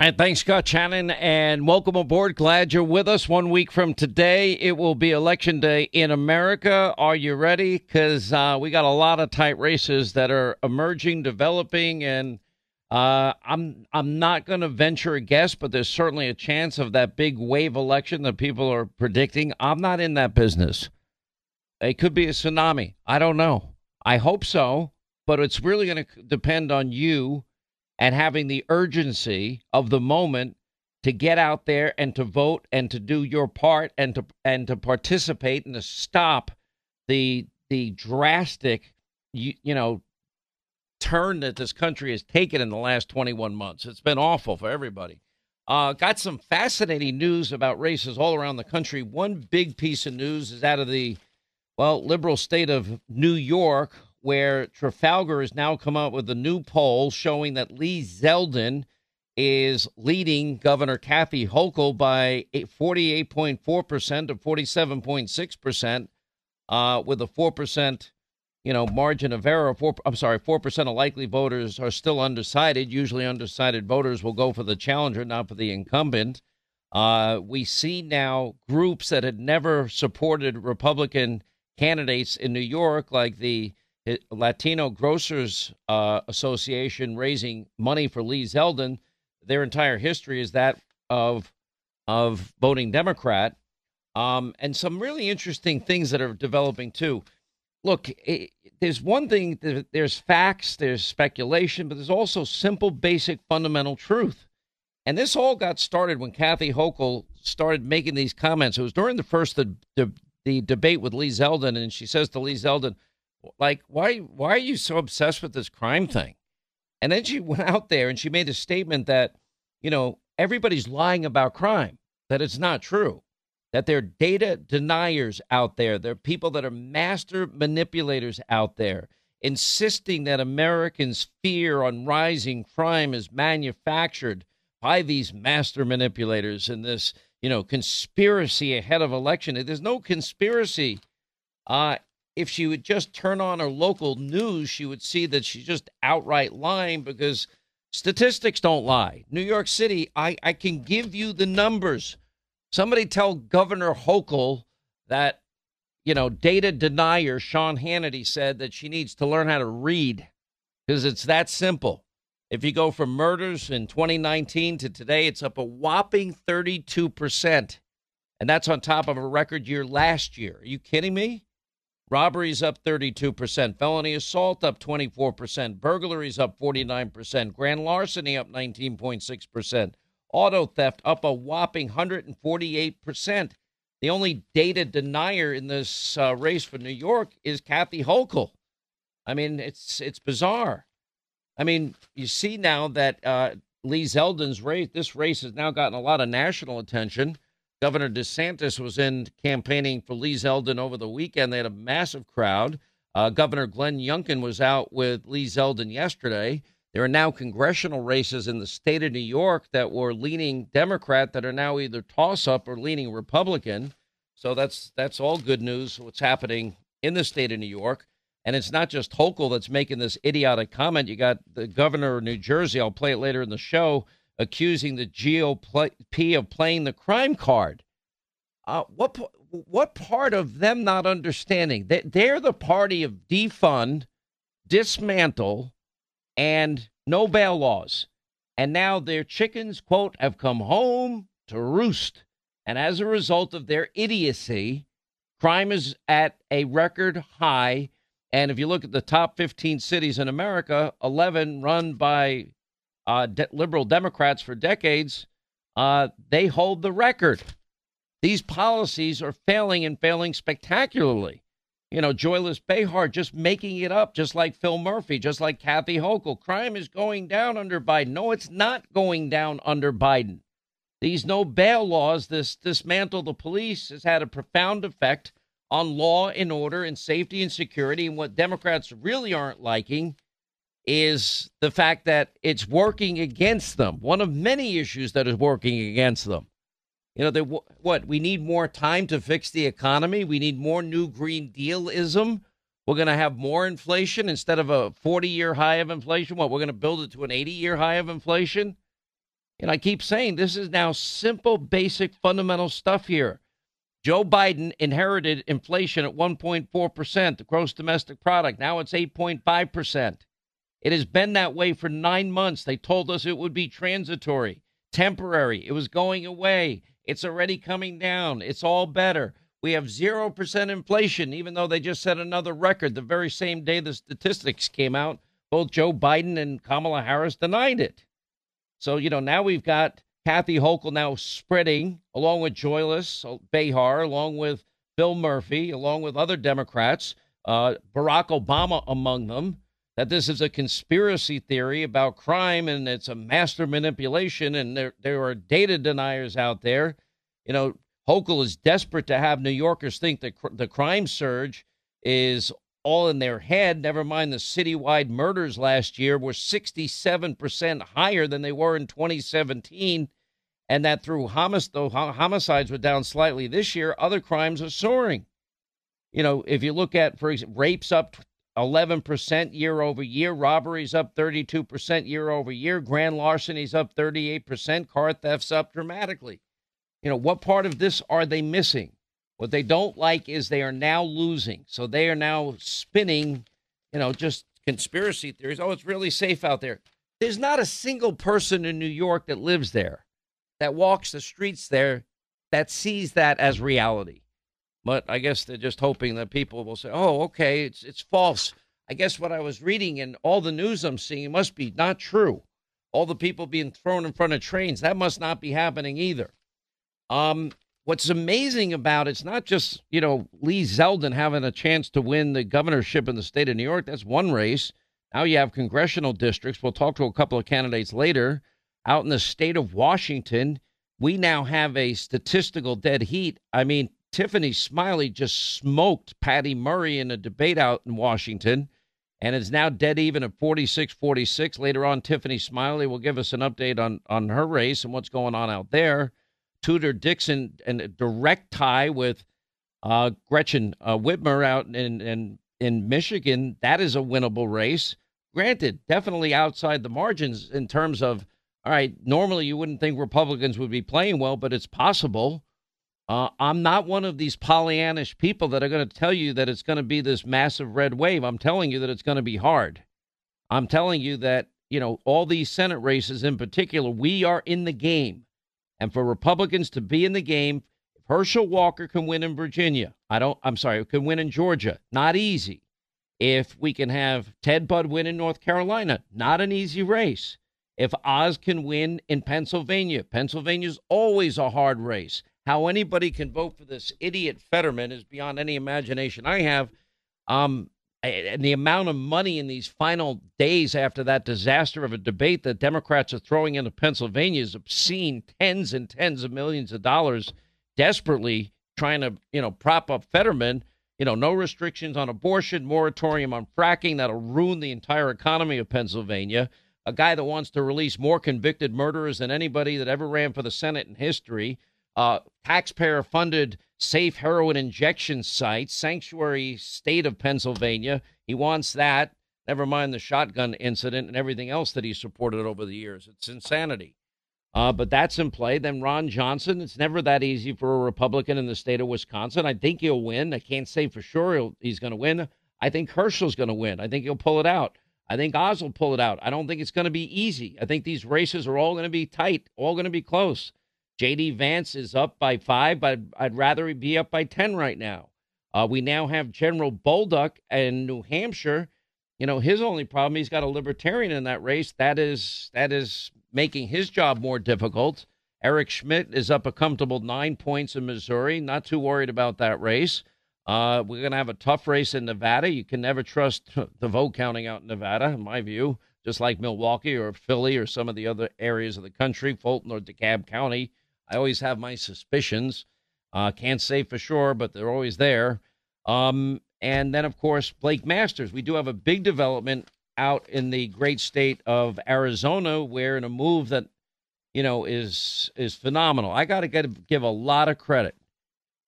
Right, thanks, Scott Shannon, and welcome aboard. Glad you're with us. One week from today, it will be Election Day in America. Are you ready? Because uh, we got a lot of tight races that are emerging, developing, and uh, I'm I'm not going to venture a guess, but there's certainly a chance of that big wave election that people are predicting. I'm not in that business. It could be a tsunami. I don't know. I hope so, but it's really going to depend on you and having the urgency of the moment to get out there and to vote and to do your part and to and to participate and to stop the the drastic you, you know turn that this country has taken in the last 21 months. It's been awful for everybody. Uh, got some fascinating news about races all around the country. One big piece of news is out of the well liberal state of New York, where Trafalgar has now come out with a new poll showing that Lee Zeldin is leading Governor Kathy Hochul by 48.4% to 47.6%, uh, with a 4%, you know, margin of error. Four, I'm sorry, 4% of likely voters are still undecided. Usually undecided voters will go for the challenger, not for the incumbent. Uh, we see now groups that had never supported Republican candidates in New York, like the Latino Grocers uh, Association raising money for Lee Zeldin. Their entire history is that of of voting Democrat, um, and some really interesting things that are developing too. Look, it, there's one thing. There's facts, there's speculation, but there's also simple, basic, fundamental truth. And this all got started when Kathy Hochul started making these comments. It was during the first the, the, the debate with Lee Zeldin, and she says to Lee Zeldin, like, why why are you so obsessed with this crime thing? And then she went out there and she made a statement that, you know, everybody's lying about crime, that it's not true, that there are data deniers out there. There are people that are master manipulators out there, insisting that Americans' fear on rising crime is manufactured by these master manipulators and this, you know, conspiracy ahead of election. There's no conspiracy. Uh, if she would just turn on her local news, she would see that she's just outright lying because statistics don't lie. New York City, I, I can give you the numbers. Somebody tell Governor Hochul that, you know, data denier Sean Hannity said that she needs to learn how to read because it's that simple. If you go from murders in 2019 to today, it's up a whopping 32%. And that's on top of a record year last year. Are you kidding me? Robberies up 32%. Felony assault up 24%. Burglaries up 49%. Grand larceny up 19.6%. Auto theft up a whopping 148%. The only data denier in this uh, race for New York is Kathy Hochul. I mean, it's it's bizarre. I mean, you see now that uh, Lee Zeldin's race, this race has now gotten a lot of national attention. Governor DeSantis was in campaigning for Lee Zeldin over the weekend. They had a massive crowd. Uh, Governor Glenn Youngkin was out with Lee Zeldin yesterday. There are now congressional races in the state of New York that were leaning Democrat that are now either toss up or leaning Republican. So that's that's all good news. What's happening in the state of New York, and it's not just Hochul that's making this idiotic comment. You got the governor of New Jersey. I'll play it later in the show accusing the GOP of playing the crime card. Uh, what what part of them not understanding that they're the party of defund, dismantle, and no bail laws, and now their chickens quote have come home to roost, and as a result of their idiocy, crime is at a record high. And if you look at the top 15 cities in America, 11 run by uh, de- liberal Democrats for decades, uh, they hold the record. These policies are failing and failing spectacularly. You know, Joyless Behar just making it up, just like Phil Murphy, just like Kathy Hochul. Crime is going down under Biden. No, it's not going down under Biden. These no bail laws, this dismantle the police, has had a profound effect on law and order and safety and security. And what Democrats really aren't liking is the fact that it's working against them. One of many issues that is working against them. You know, they, what we need more time to fix the economy. We need more new Green Dealism. We're going to have more inflation instead of a 40 year high of inflation. What we're going to build it to an 80 year high of inflation. And I keep saying this is now simple, basic, fundamental stuff here. Joe Biden inherited inflation at 1.4%, the gross domestic product. Now it's 8.5%. It has been that way for nine months. They told us it would be transitory, temporary. It was going away. It's already coming down. It's all better. We have 0% inflation, even though they just set another record the very same day the statistics came out. Both Joe Biden and Kamala Harris denied it. So, you know, now we've got Kathy Hochul now spreading, along with Joyless, Behar, along with Bill Murphy, along with other Democrats, uh, Barack Obama among them, that this is a conspiracy theory about crime and it's a master manipulation and there, there are data deniers out there. You know, Hochul is desperate to have New Yorkers think that cr- the crime surge is all in their head. Never mind the citywide murders last year were 67% higher than they were in 2017. And that through homic- though homicides were down slightly this year, other crimes are soaring. You know, if you look at, for example, rapes up 11% year over year, robberies up 32% year over year, grand larcenies up 38%, car thefts up dramatically. You know, what part of this are they missing? What they don't like is they are now losing. So they are now spinning, you know, just conspiracy theories. Oh, it's really safe out there. There's not a single person in New York that lives there, that walks the streets there, that sees that as reality. But I guess they're just hoping that people will say, "Oh, okay, it's it's false." I guess what I was reading and all the news I'm seeing must be not true. All the people being thrown in front of trains that must not be happening either. Um, what's amazing about it's not just you know Lee Zeldin having a chance to win the governorship in the state of New York. That's one race. Now you have congressional districts. We'll talk to a couple of candidates later. Out in the state of Washington, we now have a statistical dead heat. I mean, Tiffany Smiley just smoked Patty Murray in a debate out in Washington and is now dead even at 46 46. Later on, Tiffany Smiley will give us an update on, on her race and what's going on out there. Tudor Dixon and a direct tie with uh, Gretchen uh, Whitmer out in, in in Michigan. That is a winnable race. Granted, definitely outside the margins in terms of all right. Normally, you wouldn't think Republicans would be playing well, but it's possible. Uh, I'm not one of these Pollyannish people that are going to tell you that it's going to be this massive red wave. I'm telling you that it's going to be hard. I'm telling you that you know all these Senate races in particular, we are in the game. And for Republicans to be in the game, Herschel Walker can win in Virginia, I don't, I'm sorry, can win in Georgia, not easy. If we can have Ted Budd win in North Carolina, not an easy race. If Oz can win in Pennsylvania, Pennsylvania's always a hard race. How anybody can vote for this idiot Fetterman is beyond any imagination I have. Um, and the amount of money in these final days after that disaster of a debate that Democrats are throwing into Pennsylvania is obscene tens and tens of millions of dollars desperately trying to, you know, prop up Fetterman. You know, no restrictions on abortion, moratorium on fracking that'll ruin the entire economy of Pennsylvania. A guy that wants to release more convicted murderers than anybody that ever ran for the Senate in history. Uh, taxpayer funded safe heroin injection site, sanctuary state of Pennsylvania. He wants that. Never mind the shotgun incident and everything else that he supported over the years. It's insanity. Uh, but that's in play. Then Ron Johnson. It's never that easy for a Republican in the state of Wisconsin. I think he'll win. I can't say for sure he's going to win. I think Herschel's going to win. I think he'll pull it out. I think Oz will pull it out. I don't think it's going to be easy. I think these races are all going to be tight, all going to be close. JD Vance is up by five, but I'd rather he be up by 10 right now. Uh, we now have General Bolduc in New Hampshire. You know, his only problem, he's got a libertarian in that race. That is that is making his job more difficult. Eric Schmitt is up a comfortable nine points in Missouri. Not too worried about that race. Uh, we're going to have a tough race in Nevada. You can never trust the vote counting out in Nevada, in my view, just like Milwaukee or Philly or some of the other areas of the country, Fulton or DeKalb County. I always have my suspicions. Uh, can't say for sure, but they're always there. Um, and then, of course, Blake Masters. We do have a big development out in the great state of Arizona, where in a move that you know is is phenomenal. I got to give a lot of credit,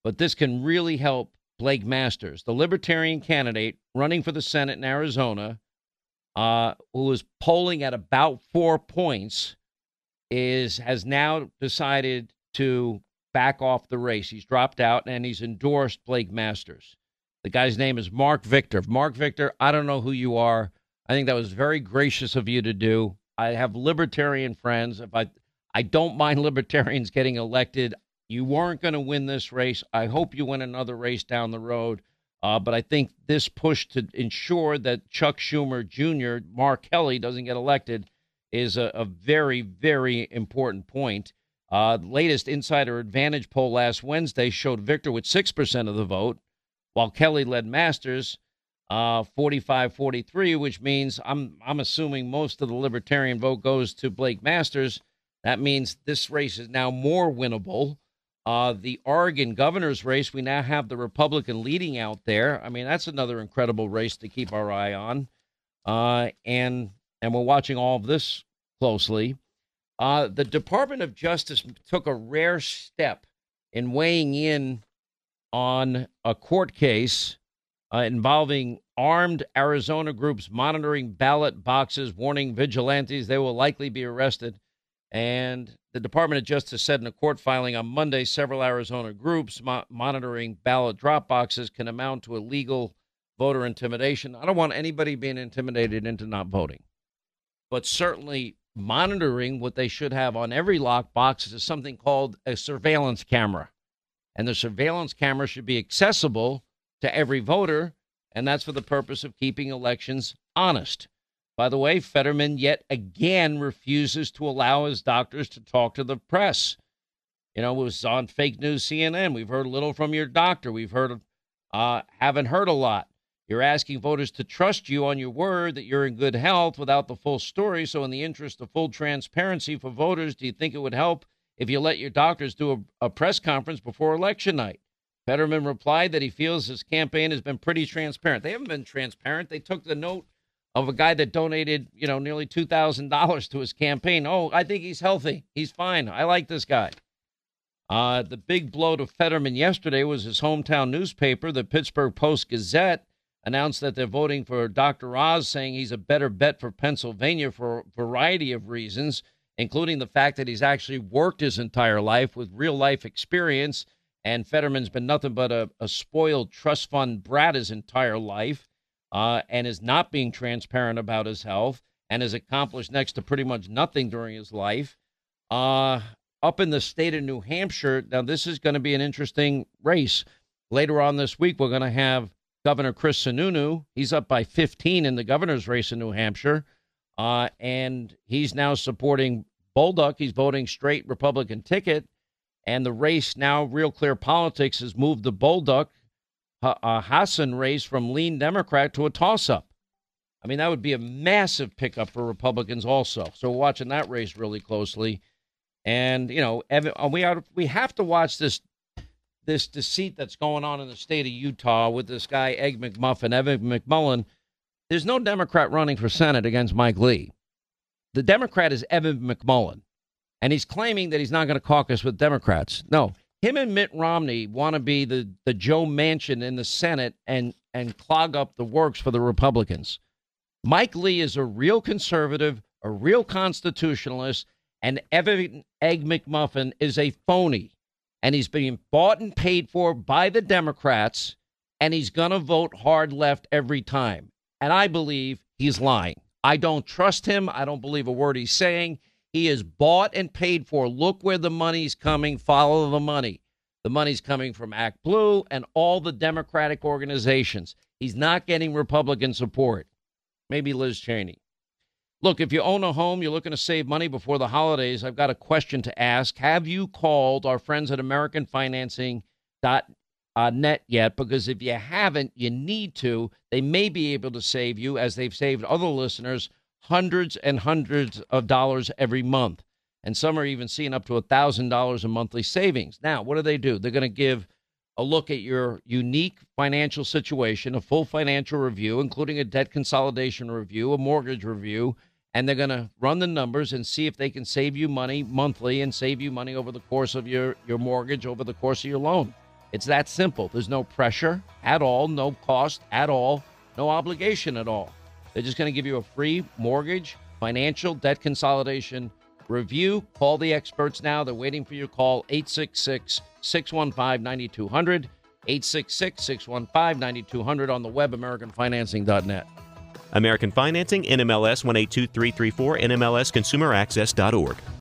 but this can really help Blake Masters, the Libertarian candidate running for the Senate in Arizona, uh, who is polling at about four points is has now decided to back off the race. He's dropped out and he's endorsed Blake Masters. The guy's name is Marc Victor. Marc Victor, I don't know who you are. I think that was very gracious of you to do. I have libertarian friends. If I I don't mind libertarians getting elected. You weren't going to win this race. I hope you win another race down the road. Uh, but I think this push to ensure that Chuck Schumer Jr., Mark Kelly, doesn't get elected is a, a very, very important point. Uh, latest Insider Advantage poll last Wednesday showed Victor with 6% of the vote, while Kelly led Masters uh, 45 43, which means I'm, I'm assuming most of the Libertarian vote goes to Blake Masters. That means this race is now more winnable. Uh, the Oregon governor's race, we now have the Republican leading out there. I mean, that's another incredible race to keep our eye on. Uh, and and we're watching all of this closely. Uh, the Department of Justice took a rare step in weighing in on a court case uh, involving armed Arizona groups monitoring ballot boxes, warning vigilantes they will likely be arrested. And the Department of Justice said in a court filing on Monday several Arizona groups mo- monitoring ballot drop boxes can amount to illegal voter intimidation. I don't want anybody being intimidated into not voting, but certainly monitoring what they should have on every lock box is something called a surveillance camera. And the surveillance camera should be accessible to every voter, and that's for the purpose of keeping elections honest. By the way, Fetterman yet again refuses to allow his doctors to talk to the press. You know, it was on fake news CNN. We've heard a little from your doctor. We've heard, uh, haven't heard a lot. You're asking voters to trust you on your word that you're in good health without the full story. So, in the interest of full transparency for voters, do you think it would help if you let your doctors do a, a press conference before election night? Fetterman replied that he feels his campaign has been pretty transparent. They haven't been transparent. They took the note of a guy that donated, you know, nearly $2,000 to his campaign. Oh, I think he's healthy. He's fine. I like this guy. Uh, the big blow to Fetterman yesterday was his hometown newspaper, the Pittsburgh Post Gazette, announced that they're voting for Dr. Oz, saying he's a better bet for Pennsylvania for a variety of reasons, including the fact that he's actually worked his entire life with real life experience. And Fetterman's been nothing but a, a spoiled trust fund brat his entire life uh, and is not being transparent about his health and has accomplished next to pretty much nothing during his life. Uh, up in the state of New Hampshire, now this is going to be an interesting race. Later on this week, we're going to have Governor Chris Sununu. He's up by 15 in the governor's race in New Hampshire. Uh, and he's now supporting Bolduc. He's voting straight Republican ticket. And the race now, Real Clear Politics, has moved the Bolduc uh, Hassan race from lean Democrat to a toss up. I mean, that would be a massive pickup for Republicans also. So we're watching that race really closely. And, you know, we, are, we have to watch this this deceit that's going on in the state of Utah with this guy, Egg McMuffin, Evan McMullin. There's no Democrat running for Senate against Mike Lee. The Democrat is Evan McMullin, and he's claiming that he's not going to caucus with Democrats. No, him and Mitt Romney want to be the, the Joe Manchin in the Senate and, and clog up the works for the Republicans. Mike Lee is a real conservative, a real constitutionalist, and Evan Egg McMuffin is a phony and he's being bought and paid for by the Democrats, and he's going to vote hard left every time. And I believe he's lying. I don't trust him. I don't believe a word he's saying. He is bought and paid for. Look where the money's coming. Follow the money. The money's coming from ActBlue and all the Democratic organizations. He's not getting Republican support. Maybe Liz Cheney. Look, if you own a home, you're looking to save money before the holidays, I've got a question to ask. Have you called our friends at AmericanFinancing.net yet? Because if you haven't, you need to. They may be able to save you, as they've saved other listeners, hundreds and hundreds of dollars every month. And some are even seeing up to $1,000 in monthly savings. Now, what do they do? They're going to give a look at your unique financial situation, a full financial review, including a debt consolidation review, a mortgage review and they're going to run the numbers and see if they can save you money monthly and save you money over the course of your, your mortgage, over the course of your loan. It's that simple. There's no pressure at all, no cost at all, no obligation at all. They're just going to give you a free mortgage, financial, debt consolidation review. Call the experts now. They're waiting for your call 866 615 9200. 866 615 9200 on the web, AmericanFinancing.net. American Financing, NMLS 182334, NMLSConsumerAccess.org.